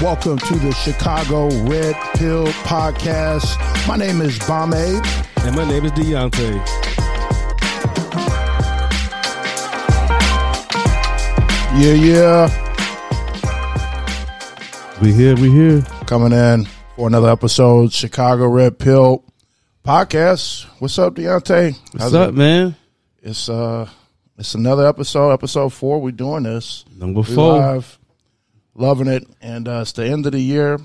Welcome to the Chicago Red Pill Podcast. My name is Bomade. And my name is Deontay. Yeah, yeah. We here, we here. Coming in for another episode, Chicago Red Pill Podcast. What's up, Deontay? What's How's up, it? man? It's uh it's another episode, episode four. We're doing this. Number We four. live. Loving it. And uh, it's the end of the year,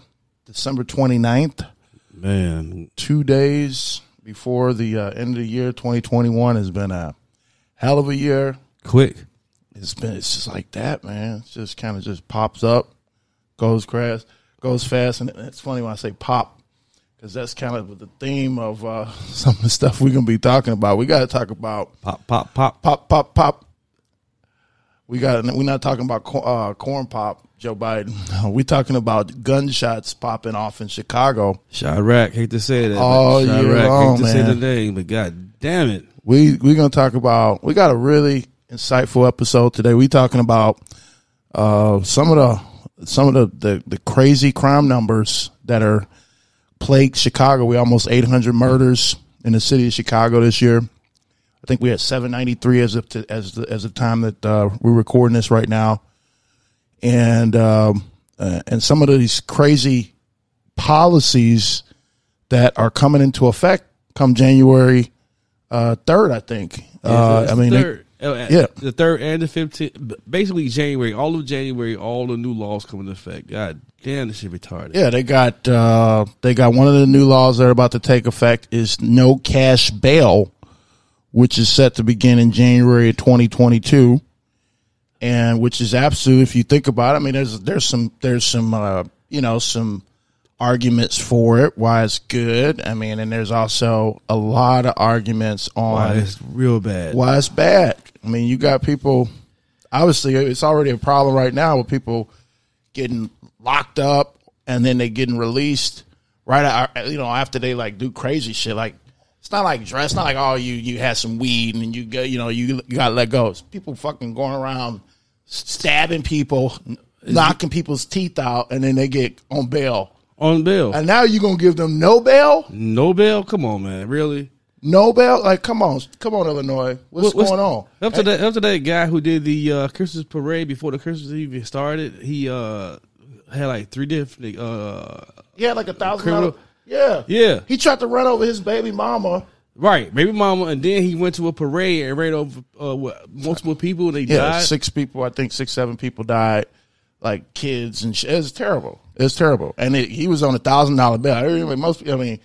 December 29th. Man, Two days before the uh, end of the year, 2021 has been a hell of a year. quick. It's been it's just like that, man. It just kind of just pops up, goes crash, goes fast, and it's funny when I say pop because that's kind of the theme of uh, some of the stuff we're gonna be talking about. We got to talk about Pop, pop, pop. pop, pop, pop. We got we're not talking about uh, corn pop, Joe Biden. We're talking about gunshots popping off in Chicago. Chiraq, hate to say that. All year long, hate to say the name, but god damn it. we we're gonna talk about we got a really insightful episode today. We talking about uh, some of the some of the, the the crazy crime numbers that are plagued Chicago. We almost eight hundred murders in the city of Chicago this year. I think we had seven ninety three as of to, as the, as the time that uh, we're recording this right now, and um, uh, and some of these crazy policies that are coming into effect come January uh, third. I think. Uh, It's I mean, they- uh, yeah. the third and the fifteenth. Basically, January, all of January, all the new laws come into effect. God damn, this shit retarded. Yeah, they got uh, they got one of the new laws that are about to take effect is no cash bail, which is set to begin in January of 2022, and which is absolute. If you think about it, I mean, there's there's some there's some uh, you know some arguments for it why it's good. I mean, and there's also a lot of arguments on Why it's real bad. why it's bad. I mean, you got people. Obviously, it's already a problem right now with people getting locked up and then they getting released right. You know, after they like do crazy shit. Like it's not like dress. Not like oh, you you had some weed and you go. You know, you, you got let go. It's people fucking going around stabbing people, knocking people's teeth out, and then they get on bail. On bail. And now you're gonna give them no bail? no bail? Come on, man. Really? No bail? Like, come on, come on, Illinois. What's, What- going on? Up to that, up to that guy who did the uh, Christmas parade before the Christmas even started. He uh, had like three different. Uh, He had like a thousand Yeah, Yeah. He tried to run over his baby mama. Right, baby mama, and then he went to a parade and ran over uh, what, multiple people. and They Yeah, died. six people. I think six, seven people died, like kids and shit. It's terrible. It's terrible. And it, he was on a thousand dollar bill. I remember most. I mean,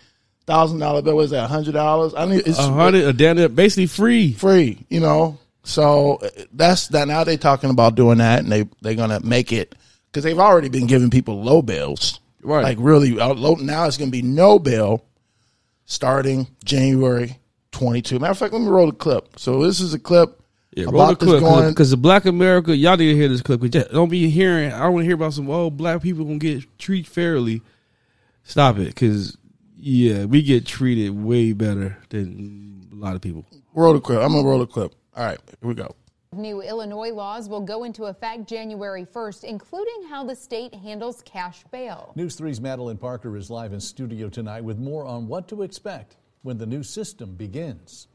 thousand dollar bill was that hundred dollars. I mean, it's A hundred, a damn, basically free. free. You know, so uh, that's that. Now they talking about doing that, and they they're gonna make it because they've already been giving people low bills. Right. Like really, uh, low, now it's gonna be no bill starting January twenty two. Matter of fact, let me roll the clip. So this is a clip Yeah, roll the about this clip going. because the Black America, y'all need to hear this clip. just Don't be hearing. I don't want to hear about some. Oh, black people gonna get treated fairly. Stop it, because yeah, we get treated way better than a lot of people. Roll the clip. I'm gonna roll the clip. All right, here we go. New Illinois laws will go into effect January 1st, including how the state handles cash bail. News 3's Madeline Parker is live in studio tonight with more on what to expect when the new system begins.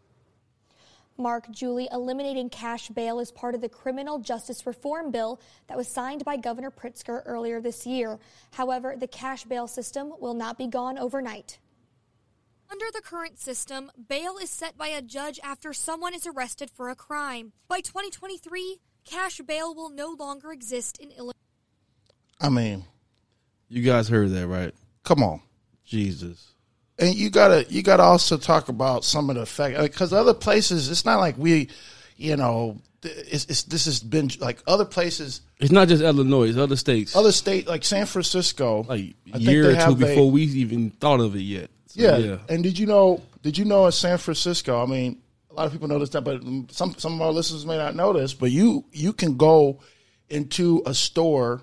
Mark Julie eliminating cash bail is part of the criminal justice reform bill that was signed by Governor Pritzker earlier this year. However, the cash bail system will not be gone overnight. Under the current system, bail is set by a judge after someone is arrested for a crime. By 2023, cash bail will no longer exist in Illinois. I mean, You guys heard that, right? come on. Jesus. and you gotta you gotta also talk about some of the fact because other places it's not like we you know it's, it's this has been like other places It's not just Illinois; it's other states. other state like san francisco like I a think year or two have a- before we even thought of it yet. So, yeah. and did you know did you know in san francisco i mean a lot of people know this stuff but some some of our listeners may not know this but you you can go into a store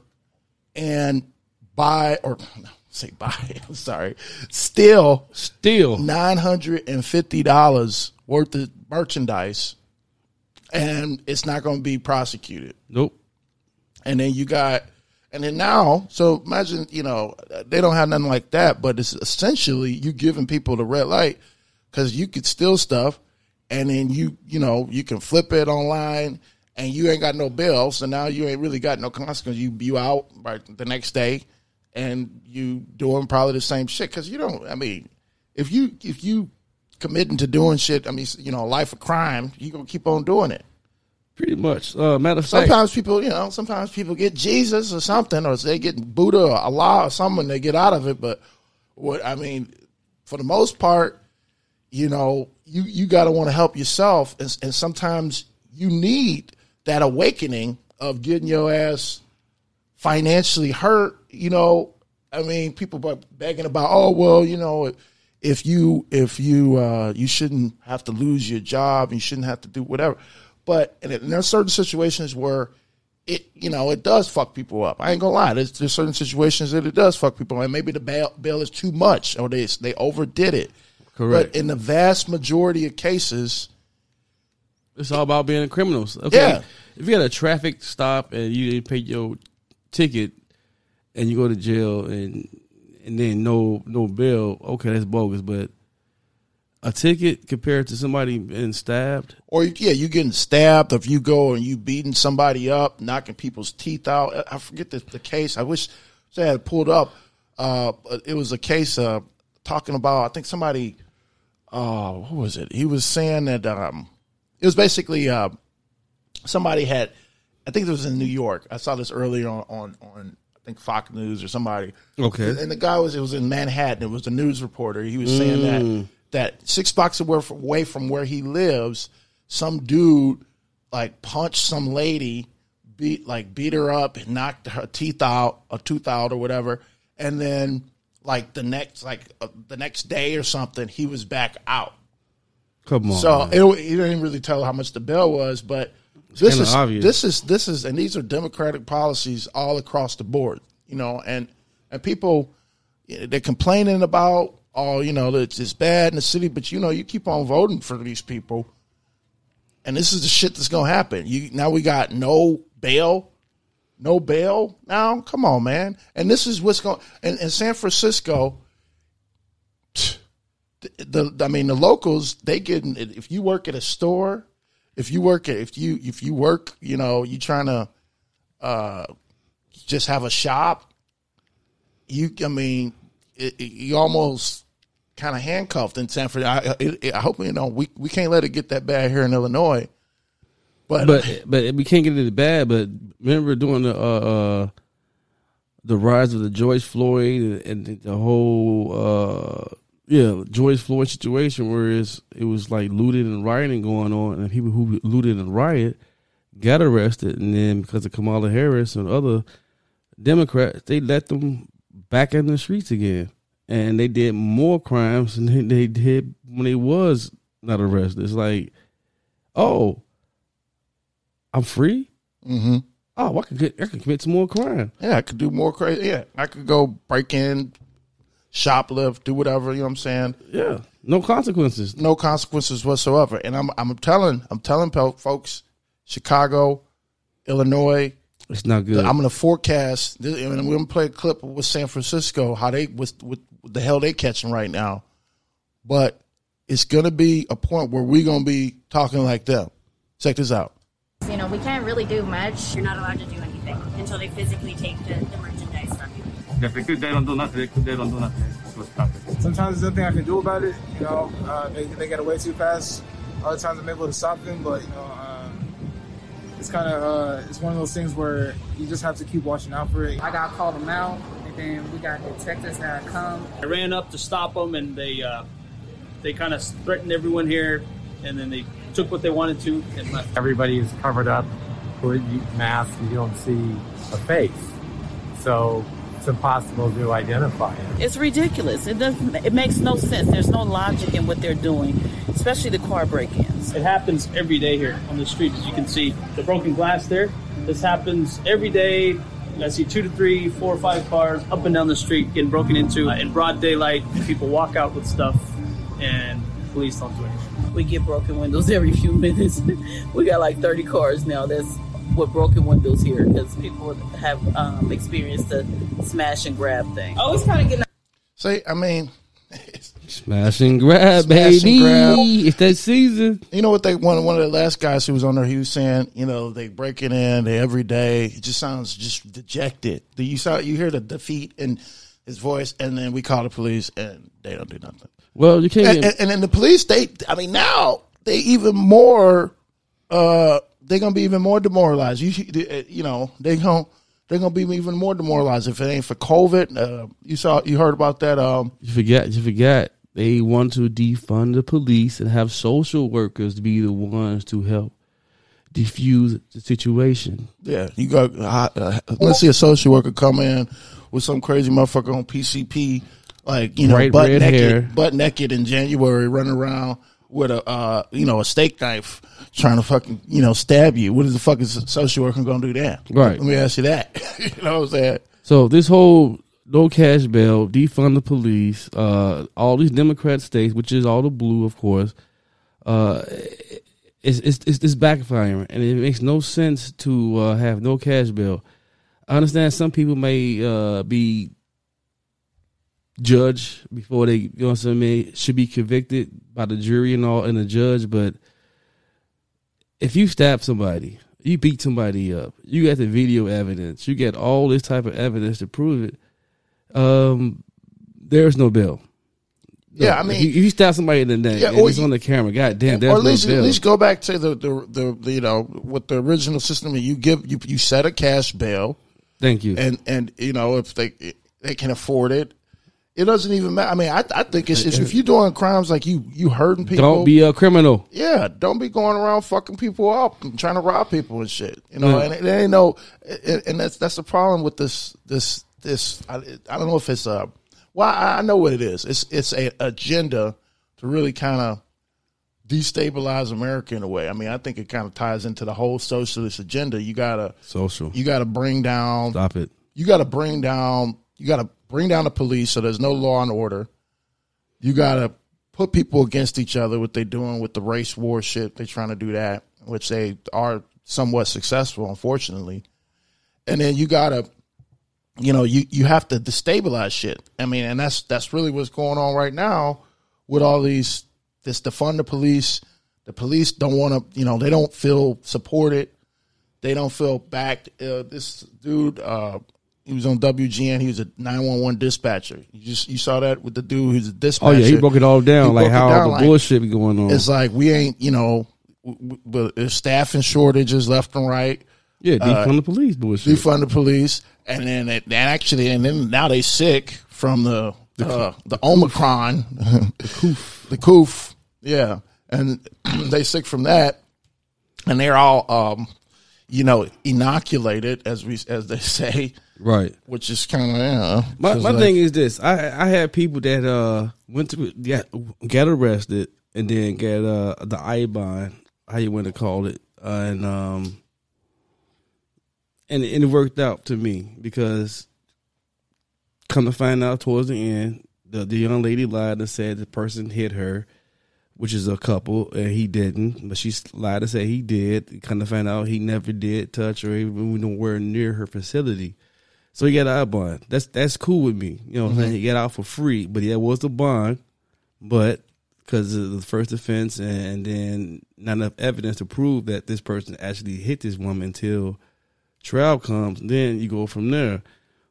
and buy or say buy i'm sorry steal Still, nine hundred and fifty dollars worth of merchandise, and it's not going to be prosecuted. nope. And then you got, And then now, so imagine, you know, they don't have nothing like that, but it's essentially you giving people the red light because you could steal stuff and then you, you know, you can flip it online and you ain't got no bill. So now you ain't really got no consequence. You, you out right the next day and you doing probably the same shit because you don't, I mean, if you, if you committing to doing shit, I mean, you know, life of crime, you going to keep on doing it. Pretty much. Uh, matter of fact, Sometimes people, you know, sometimes people get Jesus or something, or they get Buddha or Allah or someone, they get out of it. But what I mean, for the most part, you know, you you got to want to help yourself, and, and sometimes you need that awakening of getting your ass financially hurt. You know, I mean, people are begging about, oh well, you know, if you if you uh, you shouldn't have to lose your job, you shouldn't have to do whatever. But and, it, and there's certain situations where it you know it does fuck people up. I ain't gonna lie. There's, there's certain situations that it does fuck people, up. and maybe the bail, bail is too much or they they overdid it. Correct. But in the vast majority of cases, It's all about being criminals. Okay. Yeah. If you had a traffic stop and you didn't pay your ticket and you go to jail and and then no no bill, okay, that's bogus. But a ticket compared to somebody being stabbed, or yeah, you getting stabbed, if you go and you beating somebody up, knocking people's teeth out. I forget the, the case. I wish I had pulled up. Uh, it was a case uh, talking about. I think somebody. Uh, what was it? He was saying that um, it was basically uh, somebody had. I think it was in New York. I saw this earlier on on, on I think Fox News or somebody. Okay. And the guy was it was in Manhattan. It was a news reporter. He was saying that that six blocks away from, where he lives, some dude like punched some lady, beat like beat her up, and knocked her teeth out, a tooth out or whatever, and then like the next like uh, the next day or something, he was back out. come on. So man. it, he didn't really tell how much the bill was, but this is obvious. this is this is and these are democratic policies all across the board, you know, and and people they're complaining about oh you know it's it's bad in the city, but you know you keep on voting for these people, and this is the shit that's gonna happen. You now we got no bail. No bail now. Come on, man. And this is what's going. And in San Francisco, the, the I mean the locals they get if you work at a store, if you work at if you if you work you know you trying to uh just have a shop, you I mean it, it, you almost kind of handcuffed in San Francisco. I, it, I hope you know we we can't let it get that bad here in Illinois. But, but but we can't get it bad. But remember doing the uh, uh the rise of the Joyce Floyd and the, whole uh yeah George Floyd situation, where it was like looting and rioting going on, and people who looted and riot got arrested, and then because of Kamala Harris and other Democrats, they let them back in the streets again, and they did more crimes than they, did when they was not arrested. It's like, oh, I'm free. hmm Oh, I could get, I could commit some more crime. yeah, I could do more crazy. Yeah, I could go break in, shoplift, do whatever. You know what I'm saying? Yeah, no consequences. no consequences whatsoever. And I'm I'm telling I'm telling folks, Chicago, Illinois. It's not good. I'm going to forecast. this- And we're going to play a clip with San Francisco how they with with the hell they catching right now. But it's going to be a point where we're going to be talking like them. Check this out. You know, we can't really do much. You're not allowed to do anything until they physically take the, the merchandise from you. If they, could, they don't do nothing. They, could, they don't do nothing. So stop it. Sometimes there's nothing I can do about it. You know, uh, they, they get away too fast. Other times I'm able to stop them, but you know, um, it's kind of uh, it's one of those things where you just have to keep watching out for it. I got called them out, and then we got detectives that come. I ran up to stop them, and they uh, they kind of threatened everyone here, and then they took what they wanted to and left. Everybody is covered up with masks. You don't see a face, so it's impossible to identify it. It's ridiculous. It doesn't. It makes no sense. There's no logic in what they're doing, especially the car break-ins. It happens every day here on the street, as you can see. The broken glass there. This happens every day. I see two to three, four or five cars up and down the street getting broken into uh, in broad daylight. And people walk out with stuff, and police don't do anything. We get broken windows every few minutes. we got like 30 cars now that's with broken windows here because people have um, experienced the smash and grab thing. Oh, it's kind of getting. See, I mean, Smash and grab, Smash and baby. grab. It's that season. You know what they one one of the last guys who was on there, he was saying, you know, they breaking in they every day. It just sounds just dejected. Do you saw you hear the defeat in his voice, and then we call the police, and they don't do nothing. Well, you can't. And, get- and, and then the police, they, I mean, now they even more, uh, they're gonna be even more demoralized. You, you know, they gonna they're gonna be even more demoralized if it ain't for COVID. Uh, you saw, you heard about that? Um, You forget, You forgot. They want to defund the police and have social workers be the ones to help diffuse the situation. Yeah, you got. Uh, uh, let's see a social worker come in with some crazy motherfucker on PCP, like you know, Bright butt naked, hair. butt naked in January, running around with a uh, you know a steak knife, trying to fucking you know stab you. What is the fuck fucking social worker gonna do that? Right. Let me ask you that. you know what I'm saying? So this whole no cash bail, defund the police, uh, all these Democrat states, which is all the blue, of course, uh, it's, it's it's backfiring, and it makes no sense to uh, have no cash bail. I understand some people may uh, be judged before they, you know what I'm saying, should be convicted by the jury and all and the judge, but if you stab somebody, you beat somebody up, you got the video evidence, you get all this type of evidence to prove it, um, there's no bail. Yeah, I mean- you, if you stab somebody in the neck, Yeah, and or it's you- on the camera. God damn, there's or at least no at least go back to the the, the, the you know with the original system. You give you you set a cash bail. Thank you. And and you know if they they can afford it, it doesn't even matter. I mean, I I think it's, it's if you're doing crimes like you you hurting people, Don't be a criminal. yeah, don't be going around fucking people up and trying to rob people and shit. You know, Yeah. and they ain't no, and that's that's the problem with this this this. I, I don't know if it's a. Well, I I know what it is. It's it's a agenda to really kind of destabilize America in a way. I mean, I think it kind of ties into the whole socialist agenda. You gotta Social. you gotta bring down Stop it. you got to bring down you got to bring down the police so there's no law and order you got to put people against each other what they're doing with the race war shit they're trying to do that which they are somewhat successful unfortunately and then you got to you know you you have to destabilize shit i mean and that's that's really what's going on right now with all these this defund the police the police don't want to you know they don't feel supported they don't feel backed. Uh, this dude, uh, he was on WGN. He was a nine one one dispatcher. You just you saw that with the dude who's a dispatcher. Oh yeah, he broke it all down, He like how down the like- bullshit be going on. It's like we ain't you know, but staffing shortages left and right. yeah, uh, defund the police bullshit. Defund the police, and then it, and actually, and then now they sick from the uh, the Omicron, the coof, the coof, yeah, and they sick from that, and they're all um, you know inoculated as we as they say, right. which is kind of yeah. My, my like- thing is this: I I had people that uh went to get got arrested and then get uh the I-bond, how you want to call it, uh, and um and and it worked out to me because come to find out towards the end, the the young lady lied and said the person hit her, which is a couple, and he didn't, but she lied to say he did. Come to find out he never did touch her even nowhere near her facility. So he got out bond. That's that's cool with me. You know what I'm mm-hmm. saying? He got out for free, but yeah, it was the bond. But because of the first offense and then not enough evidence to prove that this person actually hit this woman until trial comes, then you go from there.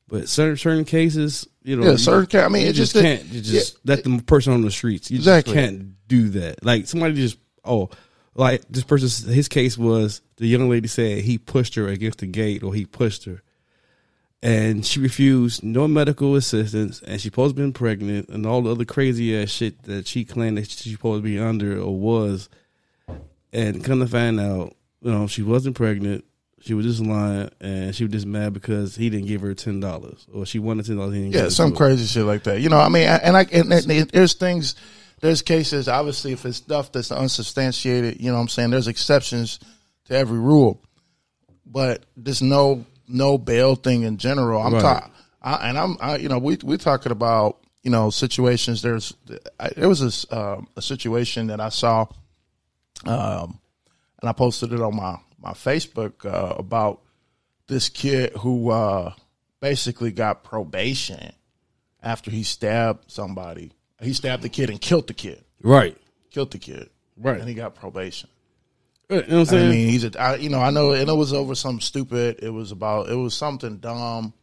But certain certain cases, you know, Yeah, certain ca- I mean, you it just just- can't you just let the person on the streets. You Exactly. just can't do that. Like somebody just oh, like this person, his case was the young lady said he pushed her against the gate or he pushed her and she refused no medical assistance, and she supposed to been pregnant, and all the other crazy ass shit that she claimed that she supposed to be under or was, and come to find out, you know, she wasn't pregnant. She was just lying, and she was just mad because he didn't give her ten dollars, or she wanted ten dollars. Yeah, some crazy shit like that. You know, I mean, and I and, and there's things, there's cases. Obviously, if it's stuff that's unsubstantiated, you know, what I'm saying there's exceptions to every rule, but there's no no bail thing in general. I'm Right. talking, and I'm, I, you know, we we're talking about you know situations. There's I, there was this um, a situation that I saw, um, and I posted it on my my Facebook uh, about this kid who uh, basically got probation after he stabbed somebody. He stabbed the kid and killed the kid. Right. Killed the kid. Right. And he got probation. You know what I'm saying? I mean, he's a, I, you know, I know, and it was over something stupid. It was about, it was something dumb.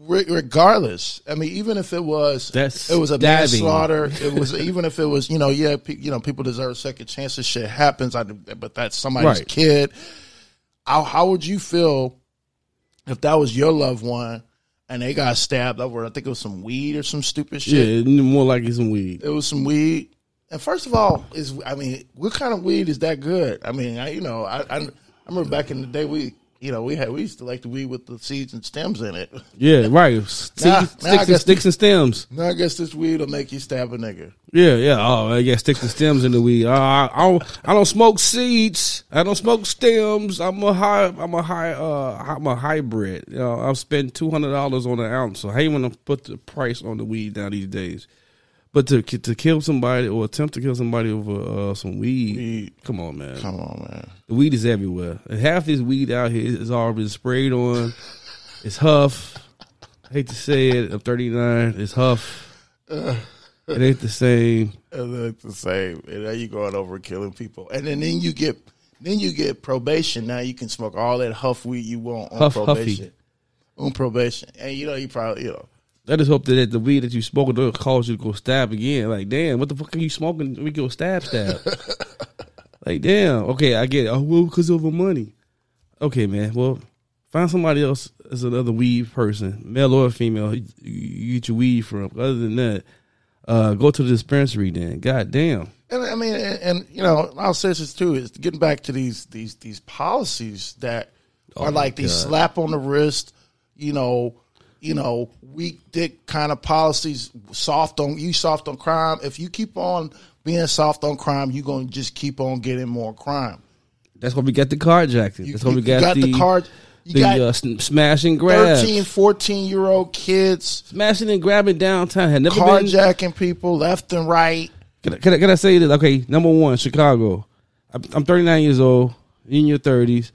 Re- regardless, I mean, even if it was, That's it was a stabbing. manslaughter. It was even if it was, you know, yeah, pe- you know, people deserve second chances. Shit happens, I, but that's somebody's Right. kid. How how would you feel if that was your loved one and they got stabbed over? I think it was some weed or some stupid shit. yeah, more like it's some weed. It was some weed. And first of all, is I mean, what kind of weed is that good? I mean, I, you know, I, I I remember back in the day we you know we had we used to like the weed with the seeds and stems in it. Yeah, right. Sticks, Now- now sticks, and, sticks and stems. Now I guess this weed will make you stab a nigga. Yeah, yeah. Oh, I got sticks and stems in the weed. Uh, I, I don't. I don't smoke seeds. I don't smoke stems. I'm a high. I'm a high. Uh, I'm a hybrid. You know, I've spent two hundred dollars on an ounce. So how you want to put the price on the weed now these days? But to to kill somebody or attempt to kill somebody over uh, some weed, come on, man. Come on, man. The weed is everywhere, and half this weed out here is all been sprayed on. It's Huff. I hate to say it. I'm 39. It's Huff. Uh, It ain't the same. It ain't the same. And then you going over killing people, and then, then you get then you get probation. Now you can smoke all that huff weed you want on Huff probation. Huffy. On probation, and you know you probably you know I just hope that the weed that you smoking don't cause you to go stab again. Like, damn, what the fuck are you smoking? We go stab stab. like, damn. Okay, I get it. Oh, well, because of the money. Okay, man. Well, find somebody else as another weed person, male or female. You, you get your weed from. Other than that, uh, go to the dispensary. Then, god damn. And I mean, and, and you know, I'll say this too is getting back to these these these policies that Oh are like these God. slap on the wrist, you know, you know, weak dick kind of policies, soft on you, soft on crime. If you keep on being soft on crime, you're gonna just keep on getting more crime. That's why we got the carjacking. That's why you- we you got, the the card- you the got uh, sn- smash and grab. 13, 14 year old kids smashing and grabbing downtown. Had never been carjacking people left and right. Can I, can I, can I say this? Okay, number one, Chicago. I'm, I'm 39 years old. You in your 30s.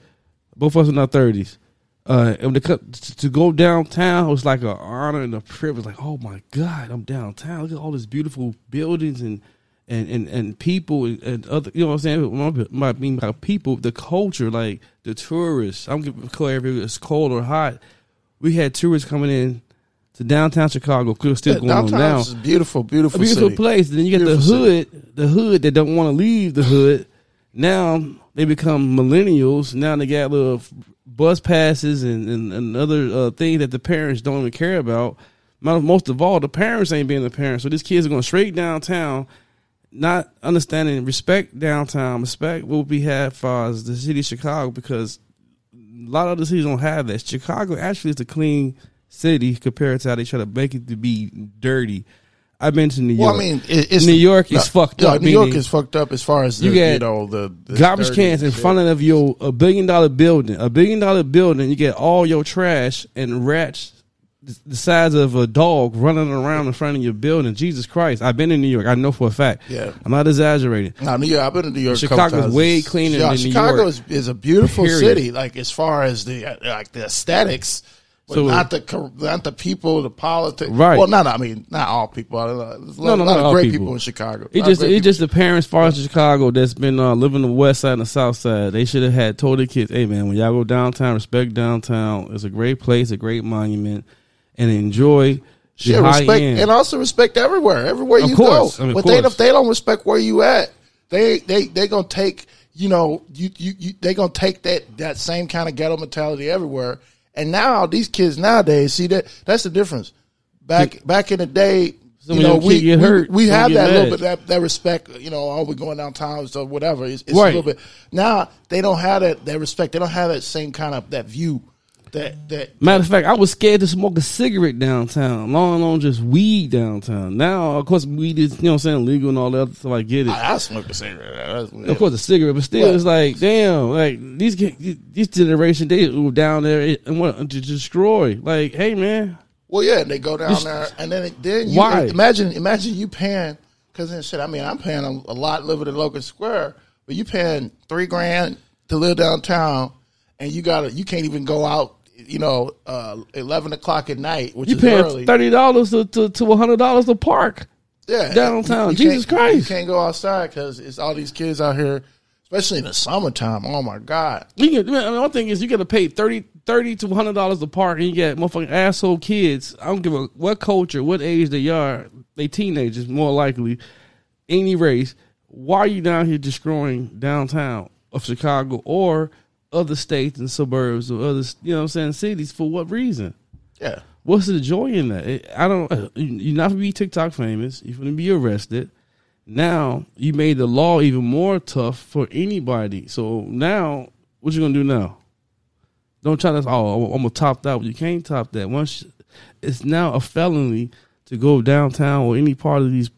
Both of us in our 30s. Uh, and to, to go downtown was like an honor and a privilege. Like, oh my God, I'm downtown. Look at all these beautiful buildings and and and, and people and, and other. You know what I'm saying? My, I mean by people, the culture, like the tourists. I don't give a care if it's cold or hot. We had tourists coming in to downtown Chicago. Still Yeah, going on now is beautiful, beautiful, a beautiful city. place. Then you got Beautiful the hood, the hood that don't want to leave the hood. Now they become millennials. Now they got little bus passes and, and, and other uh, things that the parents don't even care about. Most of all, the parents ain't being the parents. So these kids are going straight downtown, not understanding respect downtown, respect what we have for the city of Chicago because a lot of other cities don't have that. Chicago actually is a clean city compared to how they try to make it to be dirty. I've been to New York. Well, I mean, it's New York no, is fucked no, up. New York is fucked up as far as the, you you, get know the, the garbage cans in shit. front of your a billion dollar building. A billion dollar building, you get all your trash and rats the- size of a dog running around in front of your building. Jesus Christ! I've been in New York. I know for a fact. Yeah. I'm not exaggerating. No, New York. I've been in New York. Chicago's way cleaner Yeah, than Chicago New York. is, is a beautiful Period. city. Like as far as the like the aesthetics, but So- not the not the people, the politics. Right. Well, not I mean not all people. There's a lot, No, no, lot not of all great people. people. in Chicago. It just it just the parents, far as Chicago, that's been uh, living the west side and the south side. They should have had told their kids, "Hey man, when y'all go downtown, respect downtown. It's a great place, a great monument, and enjoy high respect end." and also respect everywhere, everywhere Of you course. go. I mean, but they if they don't respect where you at, they they they gonna take you know you you, you they gonna take that that same kind of ghetto mentality everywhere. And now these kids nowadays see that that's the difference. Back back in the day, So you know we get we, hurt, we have that little bit that, that respect. You know, oh, we going downtown so whatever. It's, it's Right. a little bit now they don't have that that respect. They don't have that same kind of that view. That that Matter of fact, I was scared to smoke a cigarette downtown, long alone just weed downtown. Now, of course, weed is you know what I'm saying legal and all that, so I get it. I, I smoke a cigarette. Of course, a cigarette, but still, What? it's like, damn, like these this generation, they were down there and want to destroy. Like, hey, man, Well, yeah, and they go down there, and then then you Why? imagine imagine you paying because then shit. I mean, I'm paying a, a lot living in Logan Square, but you paying three grand to live downtown, and you got to you can't even go out. You know, uh, eleven o'clock at night, which You is paying early. thirty dollars to to to hundred dollars to park. yeah, downtown. You- you Jesus Christ. You can't go outside because it's all these kids out here, especially in the summertime. Oh my god! You can, I mean, one thing is you got to pay 30, 30 to hundred dollars to park, and you get motherfucking asshole kids. I don't give a what culture, what age they are. They teenagers more likely, any race. Why are you down here destroying downtown of Chicago or other states and suburbs or other, you know, what I'm saying cities for what reason? Yeah. What's the joy in that? It- I don't. You're not gonna be TikTok famous. You're gonna be arrested. Now you made the law even more tough for anybody. So now, what you gonna do now? Don't try to. Oh, I'm gonna top that. You can't top that. Once it's now a felony to go downtown or any part of these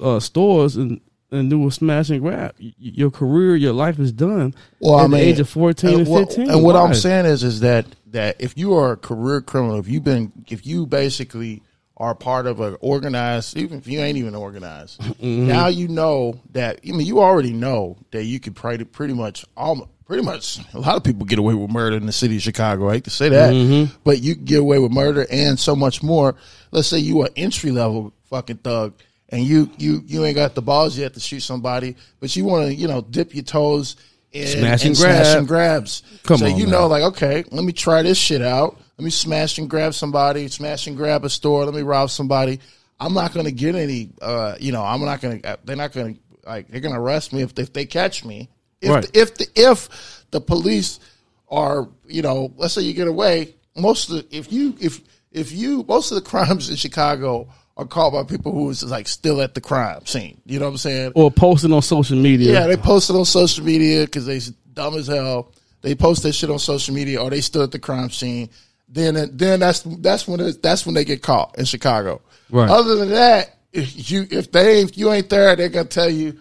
uh, stores and and do a smash and grab. Your career, your life is done. Well, at I mean, the age of fourteen and, what, fifteen. And what I'm saying is, is that that if you are a career criminal, if you've been, if you basically are part of an organized, even if you ain't even organized, Mhm. now you know that. I mean, you already know that you could pretty, pretty much, almost, pretty much, a lot of people get away with murder in the city of Chicago. I hate to say that, Mhm. but you can get away with murder and so much more. Let's say you are entry level fucking thug. And you, you, you ain't got the balls yet to shoot somebody, but you want to, you know, dip your toes in Smash and smash grab. and grabs. Come so on, you man. know, like, okay, let me try this shit out. Let me smash and grab somebody, smash and grab a store. Let me rob somebody. I'm not going to get any, uh, you know, I'm not going to, they're not going to, like, they're going to arrest me if, if they catch me. If, Right. the, if, the, if the police are, you know, let's say you get away, most of the, if you, if, if you, most of the crimes in Chicago are caught by people who is like still at the crime scene. You know what I'm saying? or posting on social media. Yeah, they post it on social media because they dumb as hell. They post that shit on social media, or they still at the crime scene. Then, then that's that's when it, that's when they get caught in Chicago. Right. Other than that, if you if they ain't, if you ain't there, they're gonna tell you,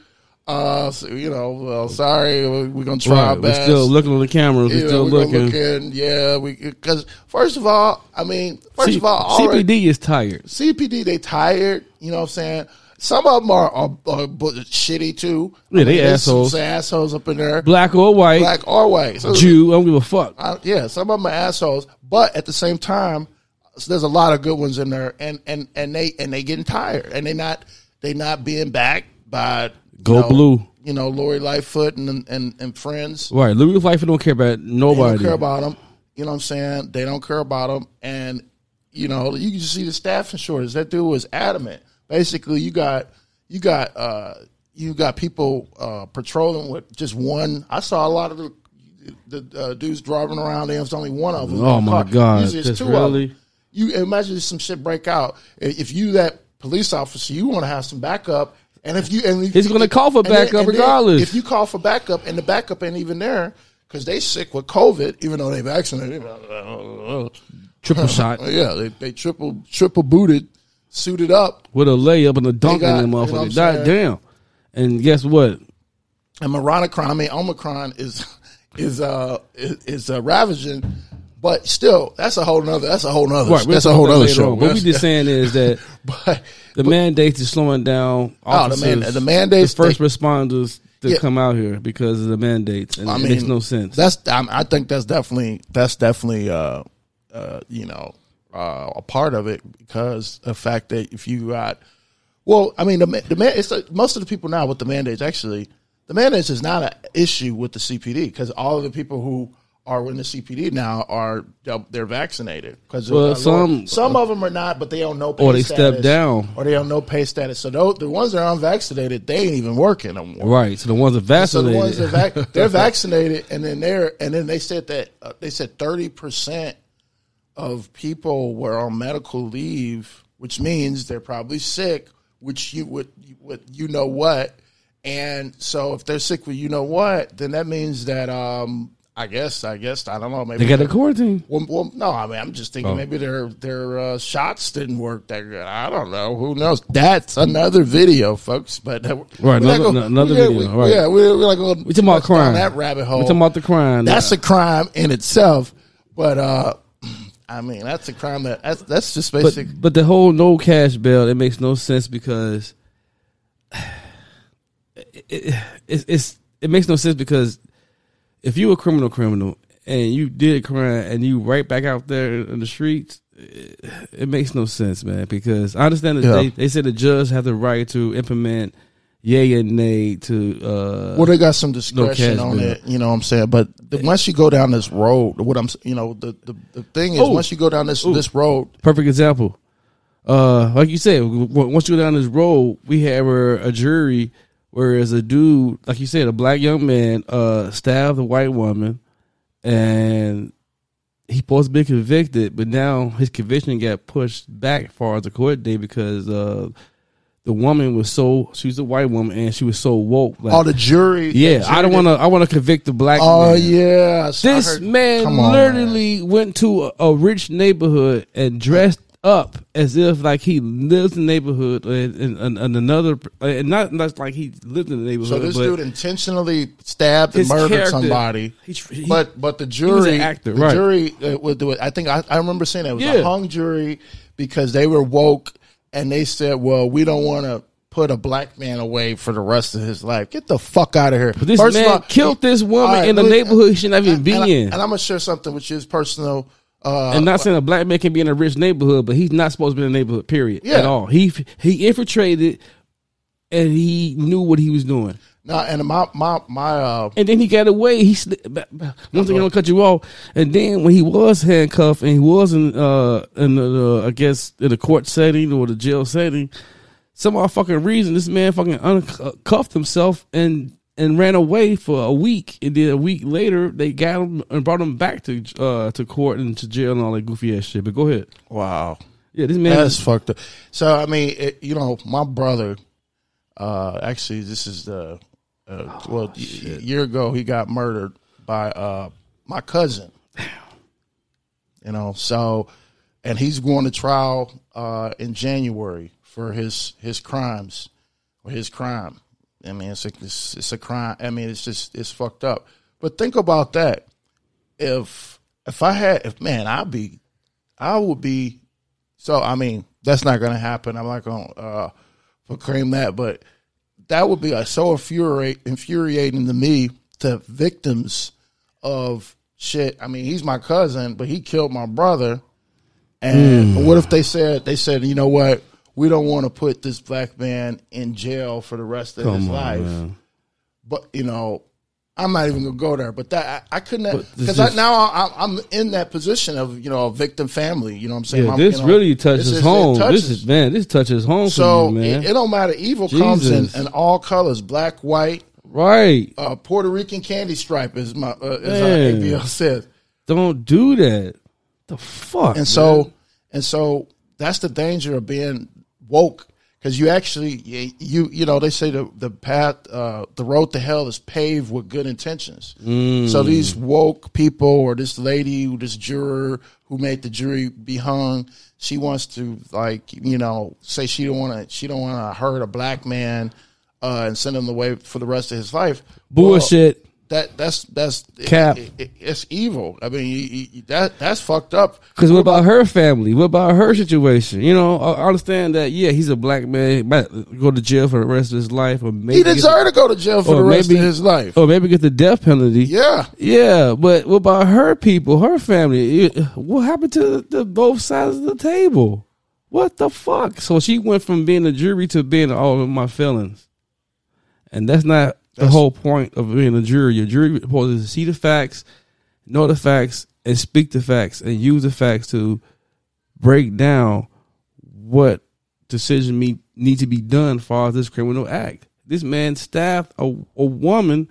uh, so, you know, well, sorry, we're gonna try our Right, we're still looking on the cameras. We're know, still we're gonna looking. yeah, we because first of all, I mean, first C- of all, already- CPD is tired. CPD, they tired. You know what I'm saying? Some of them are, are, are shitty too. Yeah, they there's some assholes. assholes up in there, Black or white, black or white. So- Jew. I don't give a fuck. I- yeah, some of them are assholes, but at the same time, there's a lot of good ones in there, and and and they and they getting tired, and they not they not being backed by Go know, blue. You know, Lori Lightfoot and and and friends. Right, Louis Life don't care about They nobody. don't care about them. You know what I'm saying? They don't care about them. And, you know, you can see the staffing shortage. That dude was adamant. Basically, you got, you got, uh, you got people uh, patrolling with just one. I saw a lot of the, the uh, dudes driving around. There was only one of them. Oh, my car. God. Usually it's Just two of really? them. You imagine some shit break out. If you that police officer, you want to have some backup. And if you and if He's gonna call for backup then regardless. If you call for backup and the backup ain't even there because they sick with COVID, even though they vaccinated. Triple shot. Yeah, they, they triple triple booted, suited up. with a layup and a dunk got- in them you know what motherfucker. God damn. And guess what? And Omicron, I mean Omicron is is uh is, is uh, ravaging, but still that's a whole nother that's a whole nother Right, that's a whole about that other show. on. What we just saying is that the mandates is slowing down. Oh, the man- the mandates, the first they- responders to Yeah. come out here because of the mandates, and I it mean, makes no sense. That's I, I think that's definitely that's definitely uh uh you know uh, a part of it because the fact that if you got well, I mean the the man it's like most of the people now with the mandates actually the mandates is not an issue with the CPD because all of the people who are in the CPD now are they're vaccinated because Well, some- some of them are not, but they don't know Or they status, step down. or they don't know pay status. So those, the ones that are unvaccinated, they ain't even working no more. right. So the ones that vaccinated, So the ones that vac- they're vaccinated, and then they're and then they said that uh, they said thirty percent of people were on medical leave, which means they're probably sick. Which you would, would you know what? And so if they're sick with you know what, then that means that um I guess I guess I don't know maybe they got a quarantine. well, well, no, I mean, I'm just thinking Oh. maybe their their uh, shots didn't work that good. I don't know. Who knows? That's another video, folks. But uh, Right, another- gonna- another yeah, video, we- right. Yeah, we're, we're like going. We talking about crime. That rabbit hole. We talking about the crime. That's a crime in itself. But uh, I mean, that's a crime that that's that's just but, basic. but the whole no cash bail it makes no sense because it, it, it's, it's it makes no sense because if you a criminal criminal and you did crime and you right back out there in the streets, it, it makes no sense, man. Because I understand that Yeah. they, they said the judge have the right to implement yay and nay to uh well, they got some discretion cash on bill. it. You know what I'm saying? But the, once you go down this road, what I'm, you know, the the, the thing is, Oh. once you go down this Ooh. this road, Perfect example. Uh, like you said, once you go down this road, we have a, a jury, whereas a dude, like you said, a black young man, uh, stabbed a white woman, and he supposed to be convicted, but now his conviction got pushed back far as the court date because uh, the woman was so she was a white woman and she was so woke. Like, oh, the jury, yeah, the I don't want to. I want to convict the black. Oh man. yeah, So This heard- man on, man. literally went to a, a rich neighborhood and dressed up as if like he lives in the neighborhood and, another and not not like he lived in the neighborhood. So this dude intentionally stabbed and murdered somebody, he- he- but but the jury, actor, the right. jury uh, would do it. I think I, I remember saying that it was Yeah. a hung jury because they were woke and they said, "Well, we don't want to put a black man away for the rest of his life. Get the fuck out of here." But this First man all, killed this woman right, in the neighborhood he shouldn't even be and, I, in. and I'm gonna share something which is personal. Uh, and not saying a black man can be in a rich neighborhood, but he's not supposed to be in a neighborhood. Period. Yeah. At all. He he infiltrated, and he knew what he was doing. no, and my my my uh, And then he got away. He sli- ba- ba- once again, I'm gonna cut you off. And then when he was handcuffed and he was in uh in the uh, I guess in the court setting or the jail setting, some odd fucking reason this man fucking uncuffed himself and and ran away for a week. And then a week later they got him and brought him back to uh to court and to jail and all that goofy ass shit. But go ahead. Wow. Yeah, this man. That's fucked up. So I mean, it, you know, my brother. Uh, actually, this is the uh, well, y- a year ago he got murdered by uh my cousin. You know, so and he's going to trial uh in January for his his crimes or his crime. I mean, it's a it's, it's a crime. I mean, it's just it's fucked up. But think about that. If if I had if man, I'd be I would be so I mean, that's not going to happen. I'm not going to uh, proclaim that, but that would be uh, so infuriate, infuriating to me to victims of shit. I mean, he's my cousin, but he killed my brother. And Mm. what if they said they said, you know what, we don't want to put this black man in jail for the rest of his on, life. man. But you know, I'm not even gonna go there. But that I, I couldn't because now I, I'm in that position of you know a victim family. You know what I'm saying? Yeah, I'm- this you know, really touches this is- home. touches. This is man. This touches home so man. It, it don't matter. Evil comes in, in all colors: black, white, right. uh, Puerto Rican candy stripe, as my uh, as Man. ABL says. Don't do that. The fuck. And so, and so that's the danger of being woke because you actually you, you know they say the the path uh, the road to hell is paved with good intentions. Mm. So these woke people or this lady, this juror who made the jury be hung, she wants to like you know say she don't want to she don't want to hurt a black man uh, and send him away for the rest of his life. Bullshit. Well, that that's that's Cap. it- it- it's evil. I mean, you, you, that that's fucked up. Because what about her family? What about her situation? You know, I understand that. Yeah, he's a black man. Go to jail for the rest of his life, or maybe He deserved to go to jail for or the rest maybe- of his life. or maybe get the death penalty. Yeah. yeah. But what about her people, her family? What happened to the both sides of the table? What the fuck? So she went from being a jury to being all of my feelings, and that's not the That's- whole point of being a jury. Your jury is supposed to see the facts, know the facts, and speak the facts, and use the facts to break down what decision me need to be done as this criminal act. This man stabbed a, a woman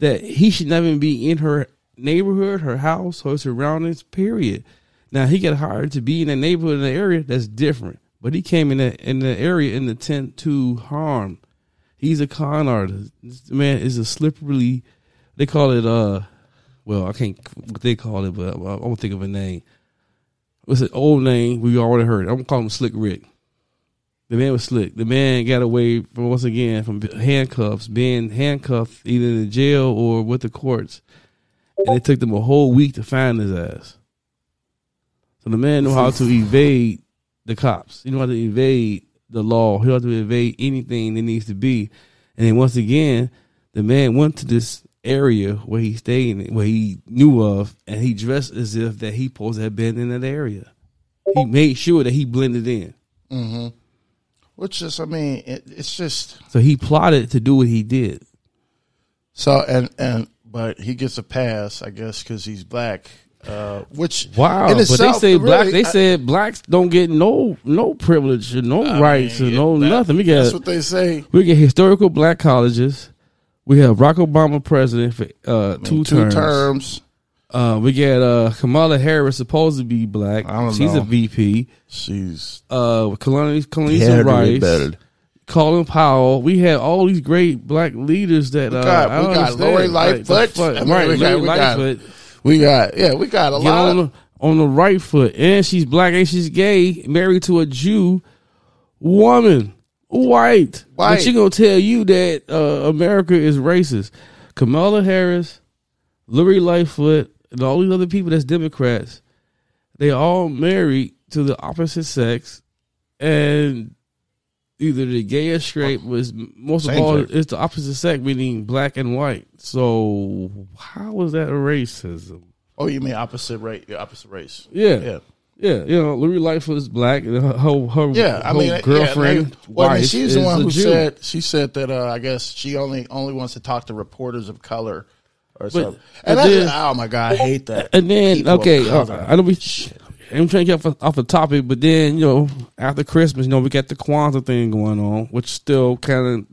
that he should not even be in her neighborhood, her house, her surroundings, period. Now he got hired to be in a neighborhood in the area that's different. But he came in the in the area in the intent to harm. He's a con artist. This man is a slippery they call it uh well, I can't what they call it, but I won't think of a name. What's an old name we already heard? I'm gonna call him Slick Rick. The man was slick. The man got away from once again from handcuffs, being handcuffed either in jail or with the courts, and it took them a whole week to find his ass. So the man knew how to evade the cops. He know how to evade the law. He know how to evade anything that needs to be. And then once again, the man went to this area where he stayed, in, where he knew of, and he dressed as if that he supposed to have been in that area. He made sure that he blended in. Mm-hmm. Which is, I mean, it, it's just So he plotted to do what he did. so and and but he gets a pass, I guess, because he's black. Uh, which Wow, in but itself, they say black. They I- said blacks don't get no no privilege or no I rights mean, or no that- nothing. We got that's what they say. We get historical black colleges. We have Barack Obama president for uh, two, two terms. terms. Uh, we get uh, Kamala Harris supposed to be black. I don't She's know. a VP. She's uh, Condoleezza Had Condoleezza to be Rice. Colin Powell. We had all these great black leaders that We uh, got, I we don't got understand. Lori Like, the Lightfoot. I mean, right, we, got, Lori we, got, Lightfoot. We got, yeah, we got a Get lot. on the, on the right foot, and she's black and she's gay, married to a Jew woman, white. White. But she gonna tell you that uh, America is racist. Kamala Harris, Lori Lightfoot, and all these other people that's Democrats, they all married to the opposite sex, and either the gay or straight was most of Same all it's the opposite sex, meaning black and white. So how is that racism? oh, you mean opposite race? Opposite race? Yeah. yeah. Yeah, you know, Lori Lightfoot is black, and her her, her Yeah, I her mean, girlfriend, Yeah, well, I mean, she's the one who Jew. said she said that. Uh, I guess she only only wants to talk to reporters of color or something. And but that's, then- oh my god, I hate that. And then, People okay, uh. I don't be. I'm trying to get off, off the topic, but then you know, after Christmas, you know, we got the Kwanzaa thing going on, which still kind of.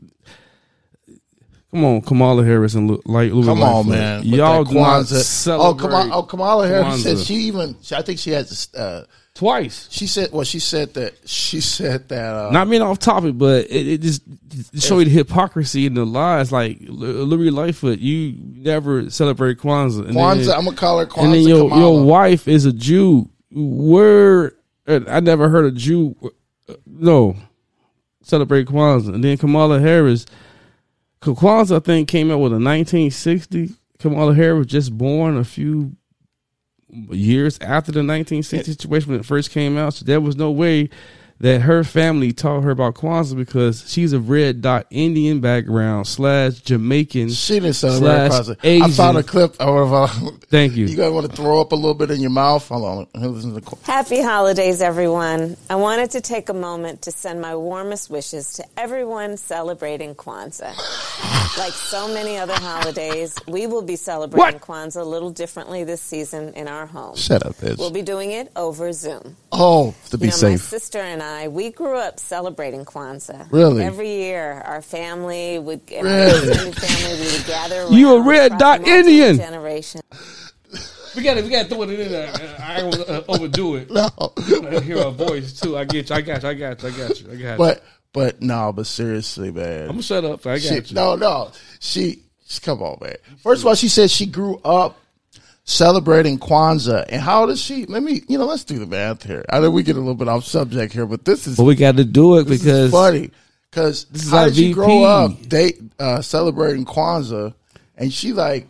Come on, Kamala Harris and like Louis Come on, man. Y'all do not Kwanzaa- Oh, celebrate. Kamala, oh, Kamala Harris said she even. I think she has uh, twice. She said, well, she said that she said that. Uh, Not being off topic, but it, it just it show you the hypocrisy and the lies. Like L- Louis Lightfoot, you never celebrate Kwanzaa. And Kwanzaa, then- I'm gonna call her Kwanzaa. and then your Kamala. your wife is a Jew. Where I never heard a Jew uh, no celebrate Kwanzaa. And then Kamala Harris, Kwanzaa I think came out with a 1960. Kamala Harris was just born a few years after the 1960 situation when it first came out. So there was no way that her family taught her about Kwanzaa because she's of red dot Indian background slash Jamaican. She didn't celebrate slash Kwanzaa. Asian. I found a clip. Of, uh, Thank you. You guys want to throw up a little bit in your mouth? Hold on. Listen to the- Happy holidays, everyone. I wanted to take a moment to send my warmest wishes to everyone celebrating Kwanzaa. like so many other holidays, we will be celebrating Kwanzaa a little differently this season in our home. Shut up, bitch. We'll be doing it over Zoom. Oh, to be you know, My safe. sister and I, we grew up celebrating Kwanzaa. Really? Every year, our family would, Really? our family, we would gather around. You a red dot Indian. Generation. We got to we got to throw it in there. I don't want uh, to overdo it. No. I hear her voice too. I get you. I got you. I got you. I got you. I got you. But but no, but seriously, man. I'm gonna shut up. I got She- you. No, no. She, she- come on, man. First of all, she said she grew up celebrating Kwanzaa. And how is she? Let me, you know, let's do the math here. I know we get a little bit off subject here, but this is But we got to do it because funny. Because This is how did she grow up? They uh, celebrating Kwanzaa, and she like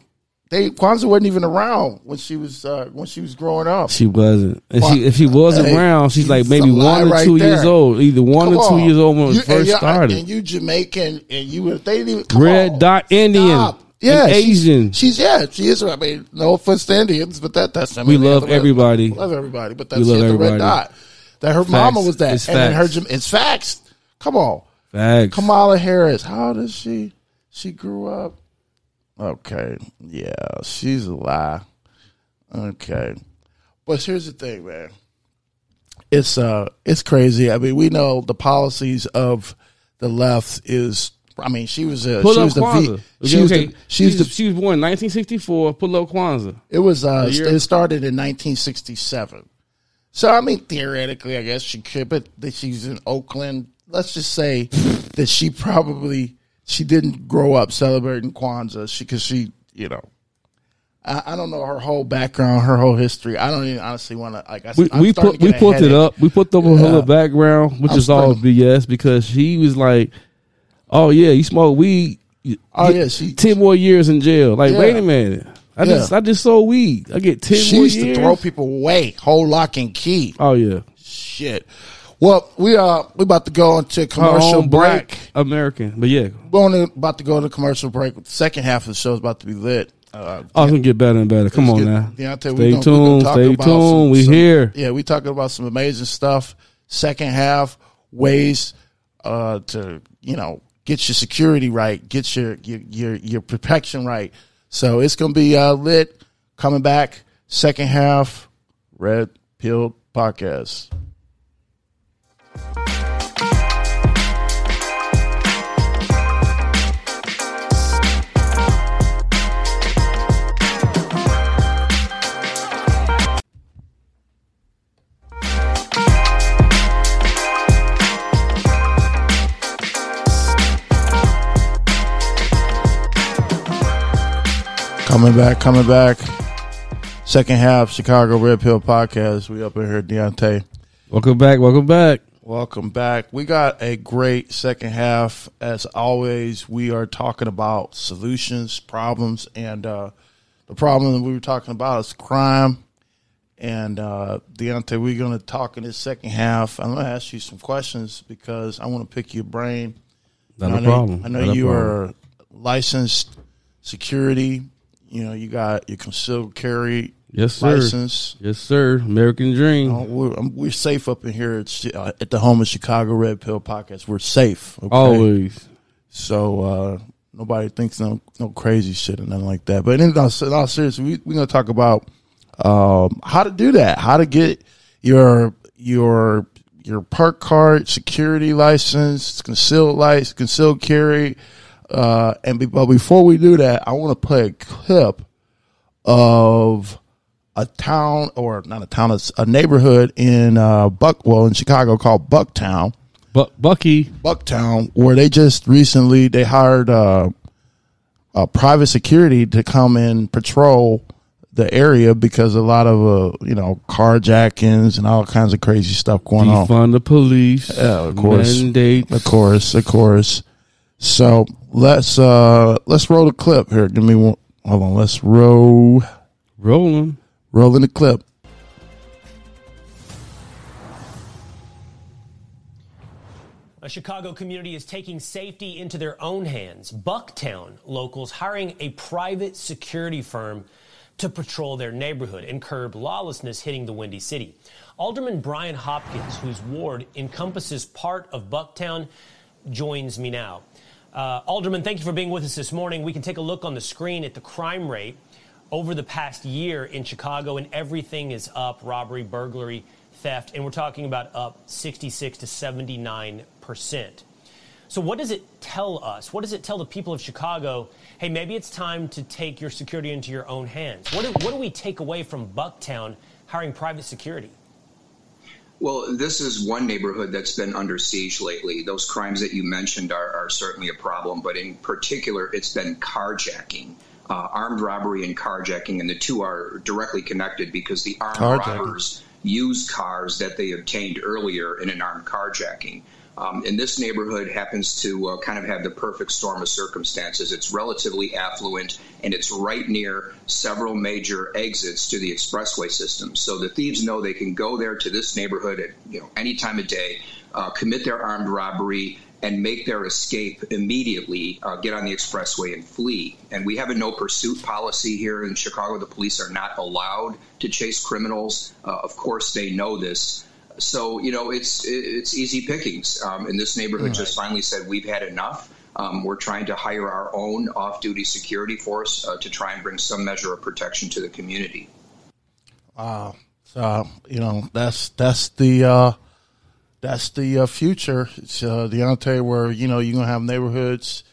they Kwanzaa wasn't even around when she was uh, when she was growing up. she wasn't. If she if she was hey, around, she's like maybe one or right two there. years old. Either one Come or two on. years old when it You- and first you- started. And you Jamaican, and you they didn't even come Red on. dot Indian. Stop. Yeah, she's- Asian. She's, yeah, she is. I mean, no offense to Indians, but that that's. I We mean, love the red- everybody. Love everybody, but We that's love the everybody. red dot. That her Facts. mama was that, It's and then her it's facts. Come on, Facts. Kamala Harris. How is she? She grew up. Okay, yeah, she's a lie. Okay, but here's the thing, man. It's uh, it's crazy. I mean, we know the policies of the left is. I mean, she was a Pull she up was the Kwanzaa. V, she okay, was okay. the she was the she was born in 1964. Pull up Kwanzaa. it was uh, it started in 1967. So I mean, theoretically, I guess she could, but that she's in Oakland. Let's just say that she probably she didn't grow up celebrating Kwanzaa. She because she, you know, I, I don't know her whole background, her whole history. I don't even honestly want to like. I, We, we put we a put it up. We put the Yeah. her background, which I'm is all BS because she was like, "Oh yeah, you smoke weed. you Oh, yeah, she- ten more years in jail." Like, Yeah. wait a minute, I Yeah. just I just sold weed. I get ten She used years. to throw people away, whole lock and key. oh yeah, Shit. Well, we are we about to go into commercial break. American, but yeah, We're only about to go to commercial break. The second half of the show is about to be lit. Uh, oh, it's gonna get better and better. Come on get- now, Deontay, stay gonna- tuned, talk stay tuned. some- we some- here. Yeah, we talking about some amazing stuff. Second half ways uh, to you know get your security right, get your your your, your protection right. So it's gonna be uh, lit. Coming back second half, Red Pill Podcast. Coming back, coming back. Second half, Chicago Red Pill Podcast. We up in here, Deontay. Welcome back. Welcome back. Welcome back. We got a great second half. As always, we are talking about solutions, problems, and uh, the problem that we were talking about is crime. And uh, Deontay, we're going to talk in this second half. I'm going to ask you some questions because I want to pick your brain. Not I a know, problem. I know Not you are licensed security. You know, you got your concealed carry Yes, sir. license. Yes, sir. American Dream. Oh, we're, um, we're safe up in here at, uh, at the home of Chicago Red Pill Podcast. We're safe. okay? Always. So uh, nobody thinks no no crazy shit or nothing like that. But in all, in all seriousness, we, we're going to talk about um, how to do that, how to get your your your PERC card, security license, concealed license, concealed carry. Uh, and be, but before we do that, I want to play a clip of a town or not a town, it's a neighborhood in uh, Buck, well, in Chicago called Bucktown. Buck Bucky. Bucktown, where they just recently they hired uh, uh, private security to come and patrol the area because a lot of uh, you know carjackings and all kinds of crazy stuff going on. Defund the police. Yeah, of course, Mandate. of course, of course. So let's uh let's roll the clip here. Give me one. Hold on. Let's roll. Rolling. Rolling the clip. A Chicago community is taking safety into their own hands. Bucktown locals hiring a private security firm to patrol their neighborhood and curb lawlessness hitting the Windy City. Alderman Brian Hopkins, whose ward encompasses part of Bucktown, joins me now. Uh, Alderman, thank you for being with us this morning. We can take a look on the screen at the crime rate over the past year in Chicago, and everything is up robbery, burglary, theft, and we're talking about up 66 to 79 percent. So, what does it tell us? What does it tell the people of Chicago? Hey, maybe it's time to take your security into your own hands. What do, what do we take away from Bucktown hiring private security? Well, this is one neighborhood that's been under siege lately. Those crimes that you mentioned are, are certainly a problem, but in particular, it's been carjacking. Uh, armed robbery and carjacking, and the two are directly connected because the armed Carjacking. robbers use cars that they obtained earlier in an armed carjacking. Um, and this neighborhood happens to uh, kind of have the perfect storm of circumstances. It's relatively affluent and it's right near several major exits to the expressway system. So the thieves know they can go there to this neighborhood at you know any time of day, uh, commit their armed robbery, and make their escape immediately, uh, get on the expressway and flee. And we have a no pursuit policy here in Chicago. The police are not allowed to chase criminals. Uh, of course, they know this. So you know it's it's easy pickings. Um, and this neighborhood just finally said we've had enough. Um, we're trying to hire our own off-duty security force uh, to try and bring some measure of protection to the community. Wow. So you know that's that's the uh, that's the uh, future. It's uh, Deontay, where you know you're gonna have neighborhoods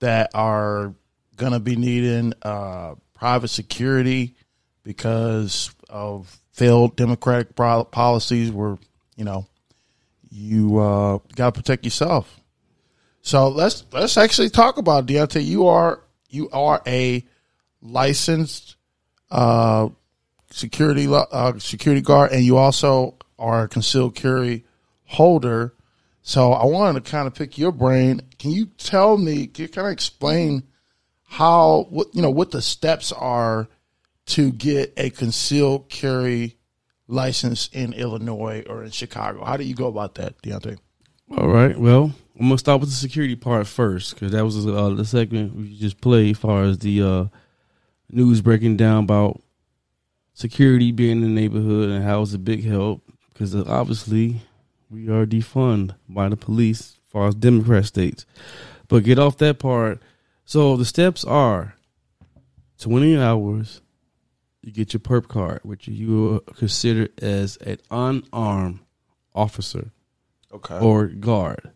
that are gonna be needing uh, private security because of failed democratic policies. Where you know you uh, got to protect yourself. So let's let's actually talk about it, Deontay. You are you are a licensed uh, security uh, security guard, and you also are a concealed carry holder. So I wanted to kind of pick your brain. Can you tell me? Can you kind of explain how what you know what the steps are to get a concealed carry license in Illinois or in Chicago? How do you go about that, Deontay? All right. Well, I'm gonna start with the security part first because that was uh, the segment we just played, as far as the uh, news breaking down about security being in the neighborhood and how it's a big help because obviously we are defund by the police as far as Democrat states. But get off that part. So the steps are 20 hours. You get your PERC card, which you consider as an unarmed officer, Okay. or guard.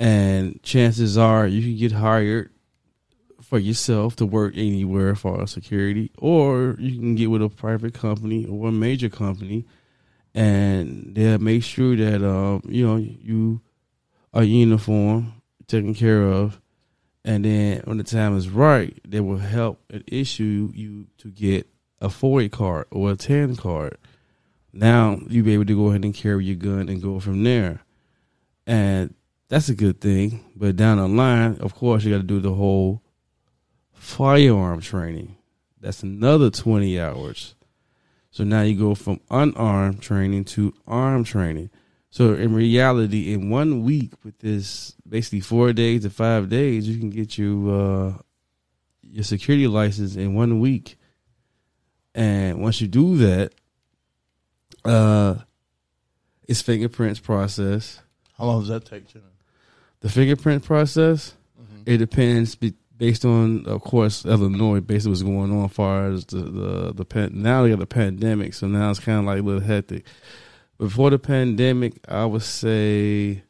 And chances are you can get hired for yourself to work anywhere for security, or you can get with a private company or a major company, and they'll make sure that um, you know you are uniform, taken care of, and then when the time is right, they will help and issue you to get a FOID card or a tan card. Now you be able to go ahead and carry your gun and go from there, and that's a good thing. But down the line, of course, you got to do the whole firearm training. That's another twenty hours. So now you go from unarmed training to armed training. So in reality, in one week with this basically four days to five days, you can get you uh, your security license in one week. And once you do that, uh, it's fingerprints process. How long does that take, Jimmy? The fingerprint process, Mm-hmm. it depends be, based on, of course, Illinois, based on what's going on as far as the the, the pan, now they got the pandemic, so now it's kind of like a little hectic. Before the pandemic, I would say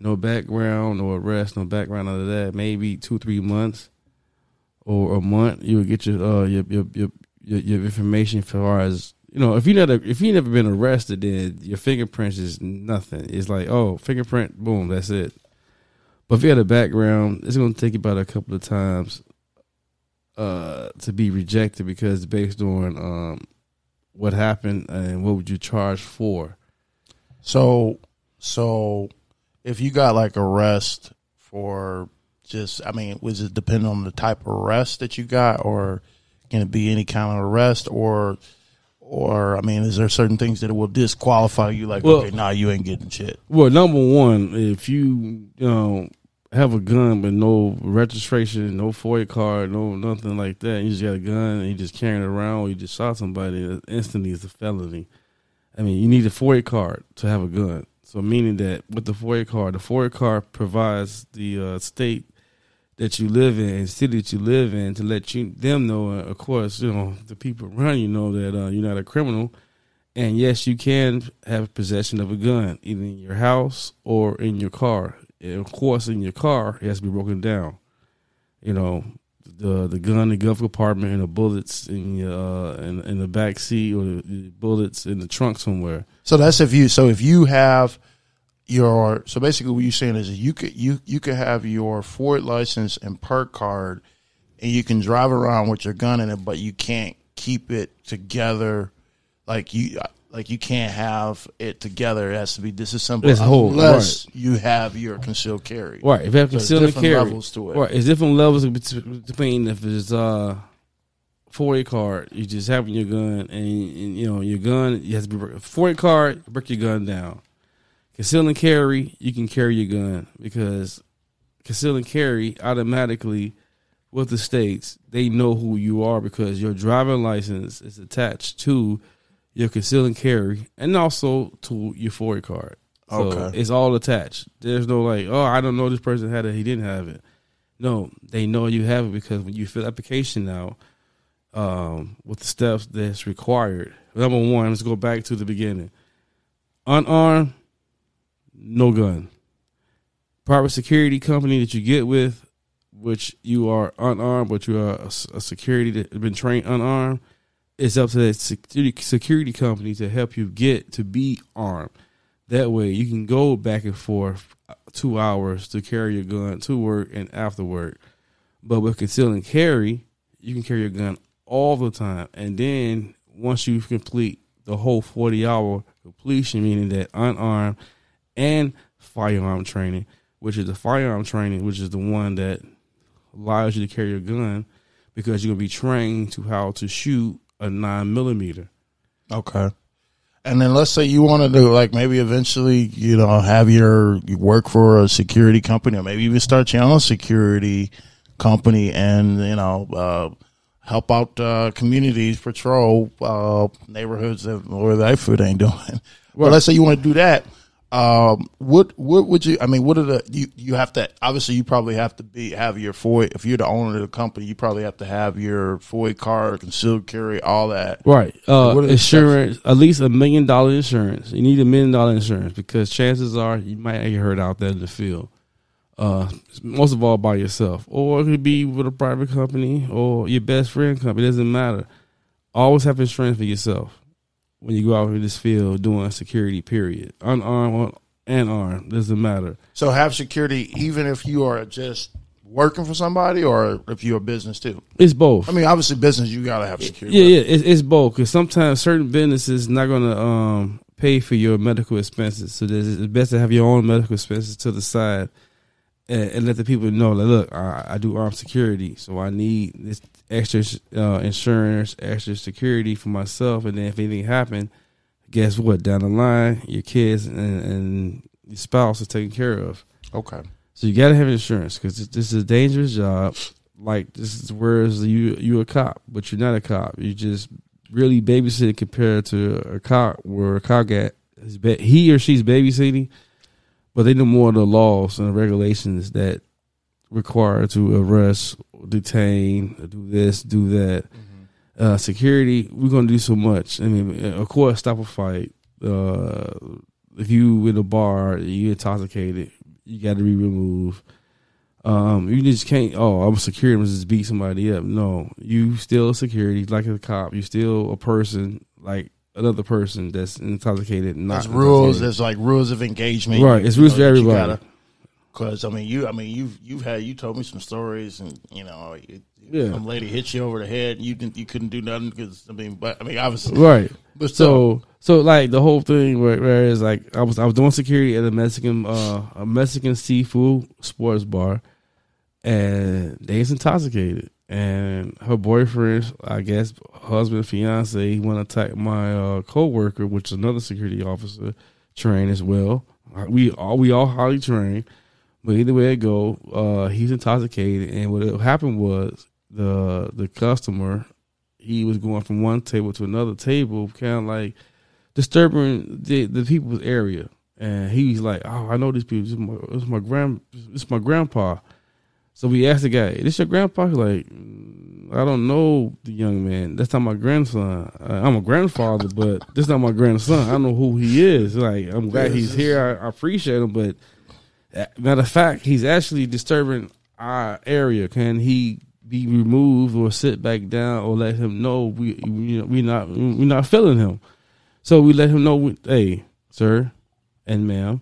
no background or arrest, no background under that, maybe two three months or a month, you would get your uh your your your your, your information as far as you know, if you never if you never been arrested, then your fingerprints is nothing. It's like oh, fingerprint, boom, that's it. But if you had a background, it's going to take you about a couple of times uh, to be rejected because based on um, what happened and what would you charge for. So, so if you got like arrest for just, I mean, was it depend on the type of arrest that you got, or can it be any kind of arrest, or, or I mean, is there certain things that will disqualify you? Like, Well- okay, nah, you ain't getting shit. Well, number one, if you you know have a gun but no registration, no FOID card, no nothing like that, you just got a gun and you just carrying it around, or you just shot somebody, instantly is a felony. I mean, you need a FOID card to have a gun. So meaning that with the FOID card, the FOID card provides the uh, state that you live in, and city that you live in, to let you them know. Uh, of course, you know the people around you know that uh, you're not a criminal, and yes, you can have possession of a gun either in your house or in your car. And of course, in your car, it has to be broken down. You know, the the gun in the glove compartment and the bullets in uh, in, in the back seat or the bullets in the trunk somewhere. So that's if you. So if you have your. So basically, what you're saying is you could you you could have your FOID license and PERC card, and you can drive around with your gun in it, but you can't keep it together. Like you. Like you can't have it together. It has to be disassembled It's whole, unless right. you have your concealed carry. Right. If you have So concealed different carry, levels to it. right? It's different levels between if it's uh, FOID card, you just having your gun, and, and you know your gun. You have to be FOID card. Break your gun down. Conceal and carry, you can carry your gun because conceal and carry automatically with the states they know who you are because your driving license is attached to your conceal and carry and also to your FOID card. So Okay. it's all attached. There's no like, oh, I don't know this person had it, he didn't have it. No, they know you have it because when you fill the application out, um, with the steps that's required. Number one, let's go back to the beginning. Unarmed, no gun. Private security company that you get with, which you are unarmed, but you are a security that has been trained unarmed. It's up to that security security company to help you get to be armed. That way, you can go back and forth uh, two hours to carry your gun to work and after work. But with conceal and carry, you can carry your gun all the time. And then once you complete the whole 40 hour completion, meaning that unarmed and firearm training, which is the firearm training, which is the one that allows you to carry your gun because you're going to be trained to how to shoot a nine millimeter. Okay. And then let's say you want to do like maybe eventually, you know, have your you work for a security company or maybe even start your own security company and you know uh, help out uh, communities, patrol uh, neighborhoods that, where that food ain't doing. Well, let's say you want to do that. Um, what what would you? I mean, what are the you you have to obviously you probably have to be have your FOID if you're the owner of the company you probably have to have your FOID card, concealed carry, all that. Right. Uh, What are the insurance, at least a million dollar insurance. You need a million dollar insurance because chances are you might get hurt out there in the field. Uh, most of all by yourself, or it could be with a private company or your best friend company. It doesn't matter. Always have insurance for yourself when you go out in this field doing security. Period. Unarmed and armed doesn't matter. So have security even if you are just working for somebody or if you're a business too. It's both. I mean, obviously business you gotta have security. Yeah, yeah, it's, it's both because sometimes certain businesses not going to um, pay for your medical expenses, so there's- it's best to have your own medical expenses to the side and, and let the people know that look, I, I do armed security, so I need this extra uh, insurance, extra security for myself, and then if anything happened, guess what? Down the line, your kids and, and your spouse are taken care of. Okay. So you got to have insurance because this is a dangerous job. Like this is whereas you you a cop, but you're not a cop. You just really babysitting compared to a cop, where a cop got he or she's babysitting, but they know more of the laws and the regulations that require to arrest, detain, do this, do that. Uh, security, we're gonna do so much. I mean, of course, stop a fight. Uh, if you in a bar, you intoxicated, you got to be removed. Um, you just can't. Oh, I'm a security. I'm just beat somebody up. No, you still a security, like a cop. You still a person, like another person that's intoxicated. Not There's rules. There's like rules of engagement. Right, it's rules for everybody. Because I mean, you. I mean, you've you've had you told me some stories, and you know, it, Yeah. some lady hit you over the head. And you didn't. You couldn't do nothing because I mean, but I mean, obviously, Right. But still, so so like the whole thing where, where is like I was I was doing security at a Mexican uh a Mexican seafood sports bar and they was intoxicated and her boyfriend I guess husband fiance he went to attack my uh coworker which is another security officer trained as well we all we all highly trained but either way it go uh he's intoxicated and what happened was the the customer he was going from one table to another table, kind of like disturbing the the people's area. And he was like, "Oh, I know these people. This is my, this is my grand, this is my grandpa." So we asked the guy, "This your grandpa?" He's like, "Mm, "I don't know the young man. That's not my grandson. Uh, I'm a grandfather, but this not my grandson. I don't know who he is. Like, I'm glad he's here. I, I appreciate him, but matter of fact, he's actually disturbing our area. Can he be removed or sit back down or let him know we we we not we not feeling him? So we let him know, we- hey, sir and ma'am,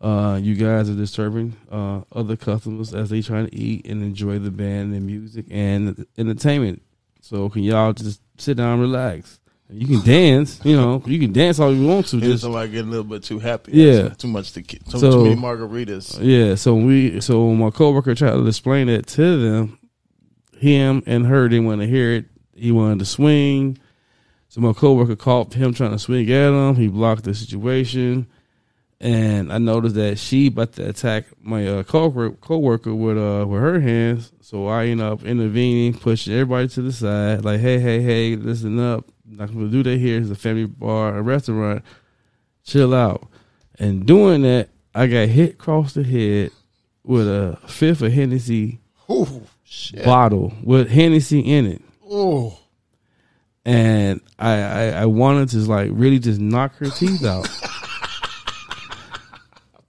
uh, you guys are disturbing uh, other customers as they trying to eat and enjoy the band and music and entertainment. So can y'all just sit down, and relax? You can dance, you know, you can dance all you want to. Just somebody get a little bit too happy. Yeah. too much to too, So- too many margaritas. Yeah, so we so my coworker tried to explain it to them, him and her didn't want to hear it. He wanted to swing. So my coworker caught him trying to swing at him. He blocked the situation. And I noticed that she about to attack my uh, coworker, coworker with uh with her hands. So I end up intervening, pushing everybody to the side, like, hey, hey, hey, listen up. Not gonna do that here. It's a family bar, a restaurant. Chill out. And doing that, I got hit across the head with a fifth of Hennessy Ooh, shit. bottle with Hennessy in it. Ooh. And I, I, I wanted to like really just knock her teeth out.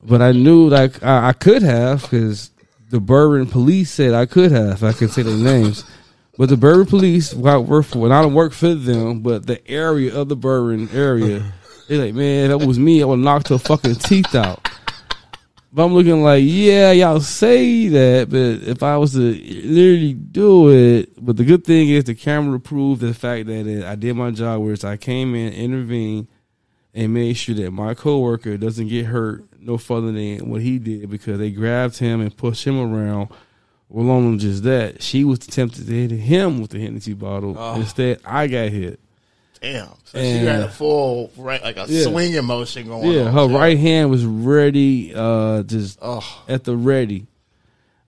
but I knew like I, I could have because the Berwyn police said I could have. I could say their names. But the Berwyn police, who I work for, and I don't work for them, but the area of the Berwyn area, they're like, man, that was me. I would knock her fucking teeth out. But I'm looking like, yeah, y'all say that, but if I was to literally do it, but the good thing is the camera proved the fact that it, I did my job, whereas I came in, intervened, and made sure that my coworker doesn't get hurt no further than what he did because they grabbed him and pushed him around. Well, on just that, she was tempted to hit him with the Hennessy bottle. Oh. Instead, I got hit. Damn. So And- she had a full right, like a Yeah. swinging motion going on. Yeah, on. her right hand was ready, uh, just at the ready.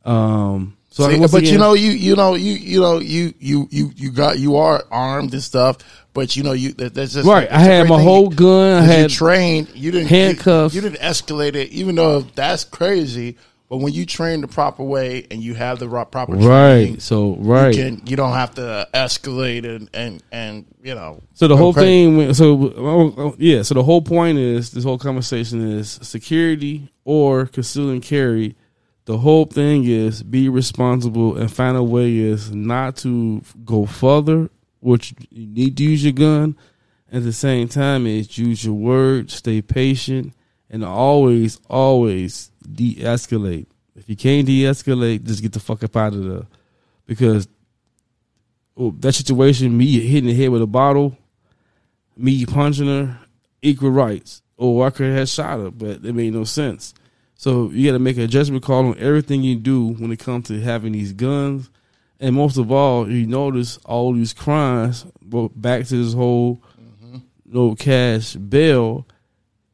Um, so See, but again- you know, you you know, you you know, you you you you got you are armed and stuff. But you know, you that, that's just Right, I that's a had my thing. whole gun, I had you trained. You didn't handcuffs. You, you didn't escalate it, even though that's crazy. But when you train the proper way and you have the ro- proper Right, training, so, right. you, can, you don't have to escalate and and and you know. So the whole crazy. thing, so oh, oh, yeah. So the whole point is this whole conversation is security or conceal and carry. The whole thing is be responsible and find a way is not to go further, which you need to use your gun. At the same time, is use your words, stay patient, and always, always de-escalate. If you can't de-escalate, just get the fuck up out of there, because well, that situation, me hitting the head with a bottle, me punching her, equal rights. Or I could have shot her, but it made no sense. So you got to make a judgment call on everything you do when it comes to having these guns. And most of all, you notice all these crimes, back to this whole mm-hmm. no cash bail.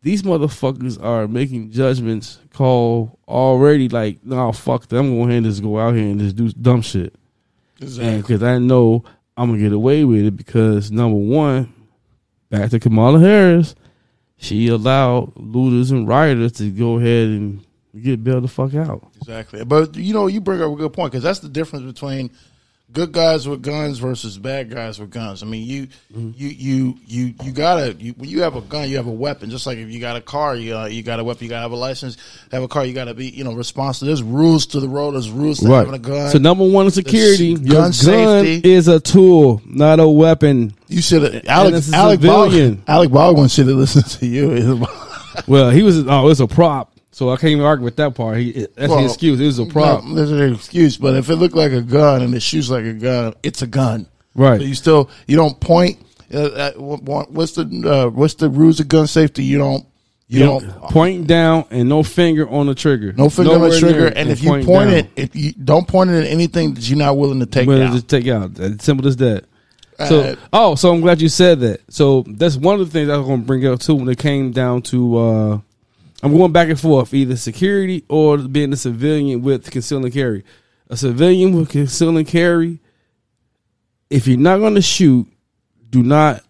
These motherfuckers are making judgments call already like, no, fuck that. I'm going to just go out here and just do dumb shit. Exactly. Because I know I'm going to get away with it because, number one, back to Kamala Harris, she allowed looters and rioters to go ahead and get bailed the fuck out. Exactly. But you know, you bring up a good point because that's the difference between good guys with guns versus bad guys with guns. I mean, you Mm-hmm. you you you you gotta you, when you have a gun, you have a weapon. Just like if you got a car, you uh, you got a weapon. You gotta have a license. Have a car, you gotta be you know responsible. There's rules to the road. There's rules to having a gun. So number one security, gun your gun safety. is a tool, not a weapon. You should have And Alec it's a Alec Baldwin. Alec Baldwin should have listened to you. Well, he was oh, it's a prop. So I can't even argue with that part. He that's Well, his excuse. It was a prop. No, there's an excuse, but if it looked like a gun and it shoots like a gun, it's a gun. Right. So you still you don't point. Uh, uh, what's the uh, what's the rules of gun safety? You don't you, You don't, point down and no finger on the trigger. no finger on the trigger. And if you point it, if you don't point it at anything that you're not willing to take Willing down. to take out. As simple as that. So, Uh, oh, so I'm glad you said that. So that's one of the things I was going to bring up too when it came down to. I'm going back and forth, either security or being a civilian with conceal and carry. A civilian with conceal and carry. If you're not going to shoot, do not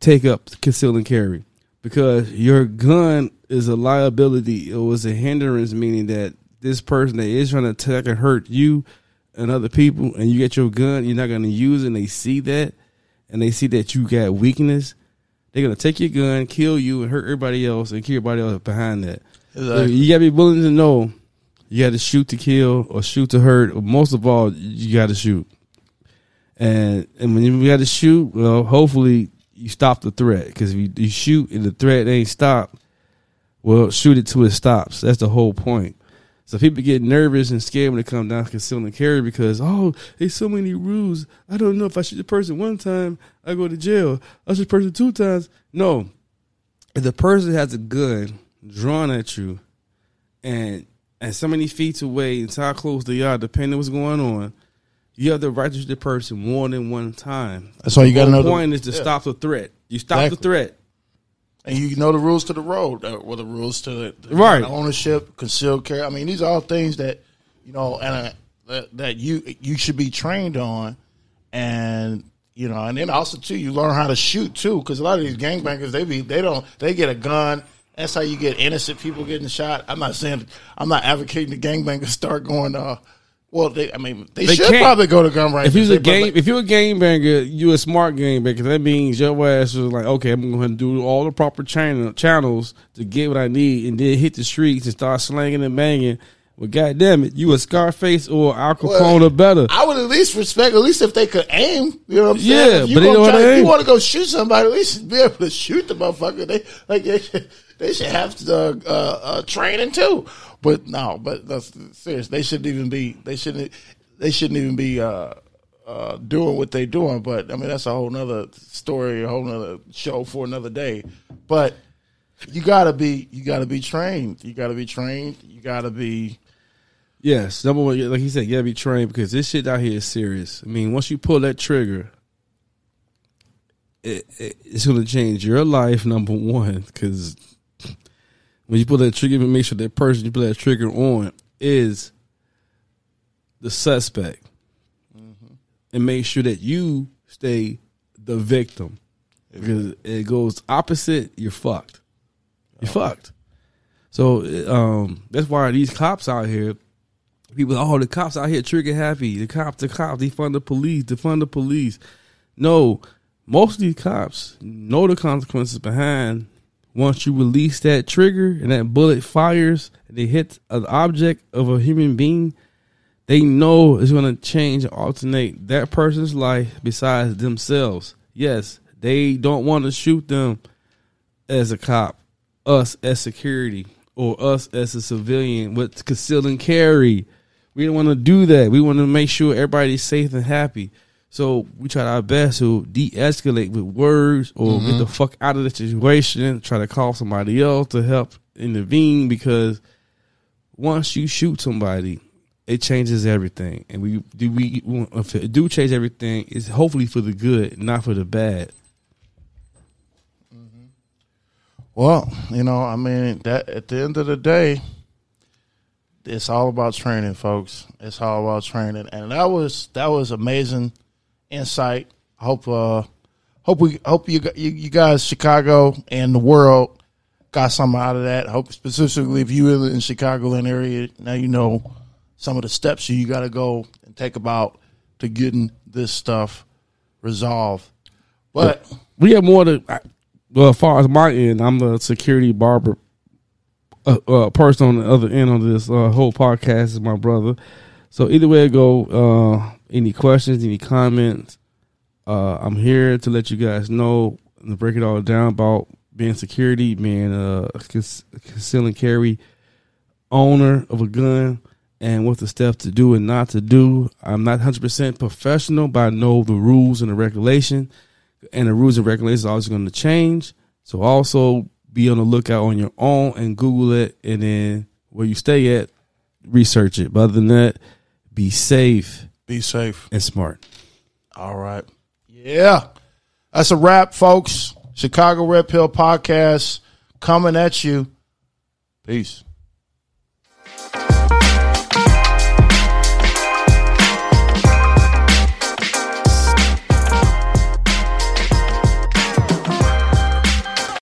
take up conceal and carry because your gun is a liability. It was a hindrance, meaning that this person that is trying to attack and hurt you and other people, and you get your gun, you're not going to use it. And they see that, and they see that you got weakness. They're gonna take your gun, kill you, and hurt everybody else, and kill everybody else behind that. So you gotta be willing to know you got to shoot to kill or shoot to hurt. Or most of all, you got to shoot. And and when you got to shoot, well, hopefully you stop the threat because if you, you shoot and the threat ain't stopped, well, shoot it till it stops. That's the whole point. So people get nervous and scared when it come down to conceal and carry because oh, there's so many rules. I don't know if I shoot the person one time, I go to jail. I shoot the person two times. No, if the person has a gun drawn at you, and and so many feet away, and how close they are, depending on what's going on, you have the right to shoot the person more than one time. That's why you The gotta know the- point is to yeah. stop the threat. You stop the threat. And you know the rules to the road, uh, or the rules to the, the Right. ownership, concealed carry. I mean, these are all things that you know, and uh, that, that you you should be trained on, and you know, and then also too, you learn how to shoot too, because a lot of these gangbangers they be they don't they get a gun. That's how you get innocent people getting shot. I'm not saying I'm not advocating the gangbangers start going. uh Well, they I mean they, should can't- probably go to gun ranges. If you're a They- game, if you're a game banger, you're a smart game banger. That means your ass is like, okay, I'm going to do all the proper channel, channels to get what I need, and then hit the streets and start slanging and banging. Well, goddamn it, you a Scarface or Al Capone or better. I would at least respect, at least if they could aim. You know what I'm saying? Yeah, if you but they don't try- if you want to go shoot somebody, at least be able to shoot the motherfucker. They like they should, they should have uh, uh, uh, training too. But no, but that's serious. They shouldn't even be. They shouldn't. They shouldn't even be uh, uh, doing what they're doing. But I mean, that's a whole nother story, a whole nother show for another day. But you gotta be. You gotta be trained. You gotta be trained. You gotta be. Yes, number one, like he said, you gotta be trained because this shit out here is serious. I mean, once you pull that trigger, it, it, it's going to change your life. Number one, because when you pull that trigger, make sure that person you pull that trigger on is the suspect, and make sure that you stay the victim. Because it goes opposite, you're fucked. You're fucked. So um, that's why these cops out here, people, oh, the cops out here trigger happy. The cops, the cops, defund the police, defund the police. No, most of these cops know the consequences behind. Once you release that trigger and that bullet fires and they hit an object of a human being, they know it's going to change alternate that person's life besides themselves. Yes, they don't want to shoot them as a cop, us as security, or us as a civilian with conceal and carry. We don't want to do that. We want to make sure everybody's safe and happy. So we try our best to de-escalate with words or get the mm-hmm. fuck out of the situation. Try to call somebody else to help intervene because once you shoot somebody, it changes everything. And we do we if it do change everything, it's hopefully for the good, not for the bad. Mm-hmm. Well, you know, I mean, that at the end of the day, it's all about training, folks. It's all about training, and that was that was amazing insight. Hope uh, hope we hope you you, you guys, Chicago and the world, got something out of that. Hope specifically if you live in Chicagoland area, now you know some of the steps you got to go and take about to getting this stuff resolved. But we have more to. Well, as far as my end, I'm the security barber. Uh, uh, person on the other end of this uh, whole podcast is my brother. So either way go, uh, any questions, any comments, uh, I'm here to let you guys know and break it all down about being security, being a cons- conceal and carry owner of a gun, and what the stuff to do and not to do. I'm not 100% professional, but I know the rules and the regulation, and the rules and regulations are always going to change. So also be on the lookout on your own and Google it, and then where you stay at, research it. But other than that, be safe, be safe, and smart. All right. Yeah. That's a wrap, folks. Chicago Red Pill Podcast coming at you. Peace.